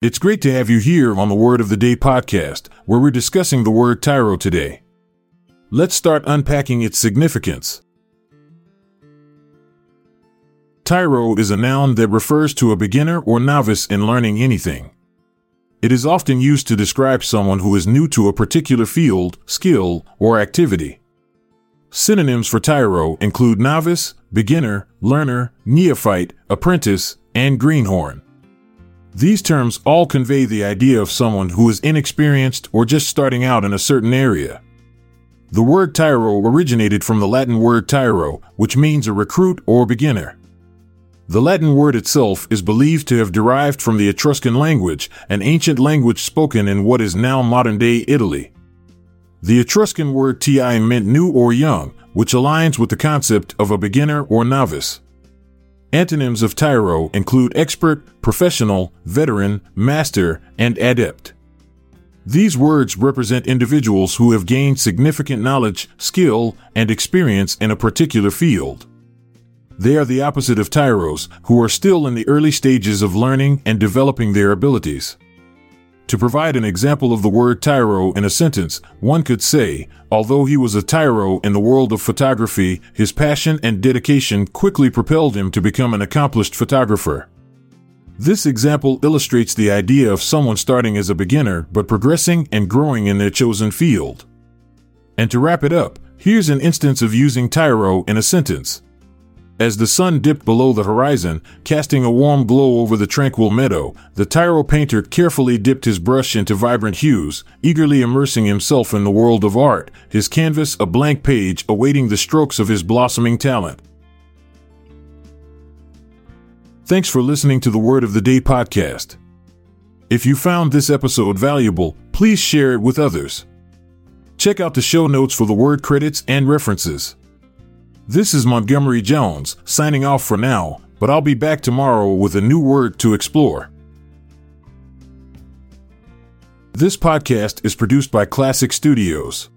It's great to have you here on the Word of the Day podcast, where we're discussing the word tyro today. Let's start unpacking its significance. Tyro is a noun that refers to a beginner or novice in learning anything. It is often used to describe someone who is new to a particular field, skill, or activity. Synonyms for tyro include novice, beginner, learner, neophyte, apprentice, and greenhorn. These terms all convey the idea of someone who is inexperienced or just starting out in a certain area. The word tyro originated from the Latin word tyro, which means a recruit or beginner. The Latin word itself is believed to have derived from the Etruscan language, an ancient language spoken in what is now modern day Italy. The Etruscan word ti meant new or young, which aligns with the concept of a beginner or novice. Antonyms of tyro include expert, professional, veteran, master, and adept. These words represent individuals who have gained significant knowledge, skill, and experience in a particular field. They are the opposite of tyros, who are still in the early stages of learning and developing their abilities. To provide an example of the word tyro in a sentence, one could say, although he was a tyro in the world of photography, his passion and dedication quickly propelled him to become an accomplished photographer. This example illustrates the idea of someone starting as a beginner but progressing and growing in their chosen field. And to wrap it up, here's an instance of using tyro in a sentence. As the sun dipped below the horizon, casting a warm glow over the tranquil meadow, the Tyro painter carefully dipped his brush into vibrant hues, eagerly immersing himself in the world of art, his canvas a blank page awaiting the strokes of his blossoming talent. Thanks for listening to the Word of the Day podcast. If you found this episode valuable, please share it with others. Check out the show notes for the word credits and references. This is Montgomery Jones, signing off for now, but I'll be back tomorrow with a new word to explore. This podcast is produced by Klassic Studios.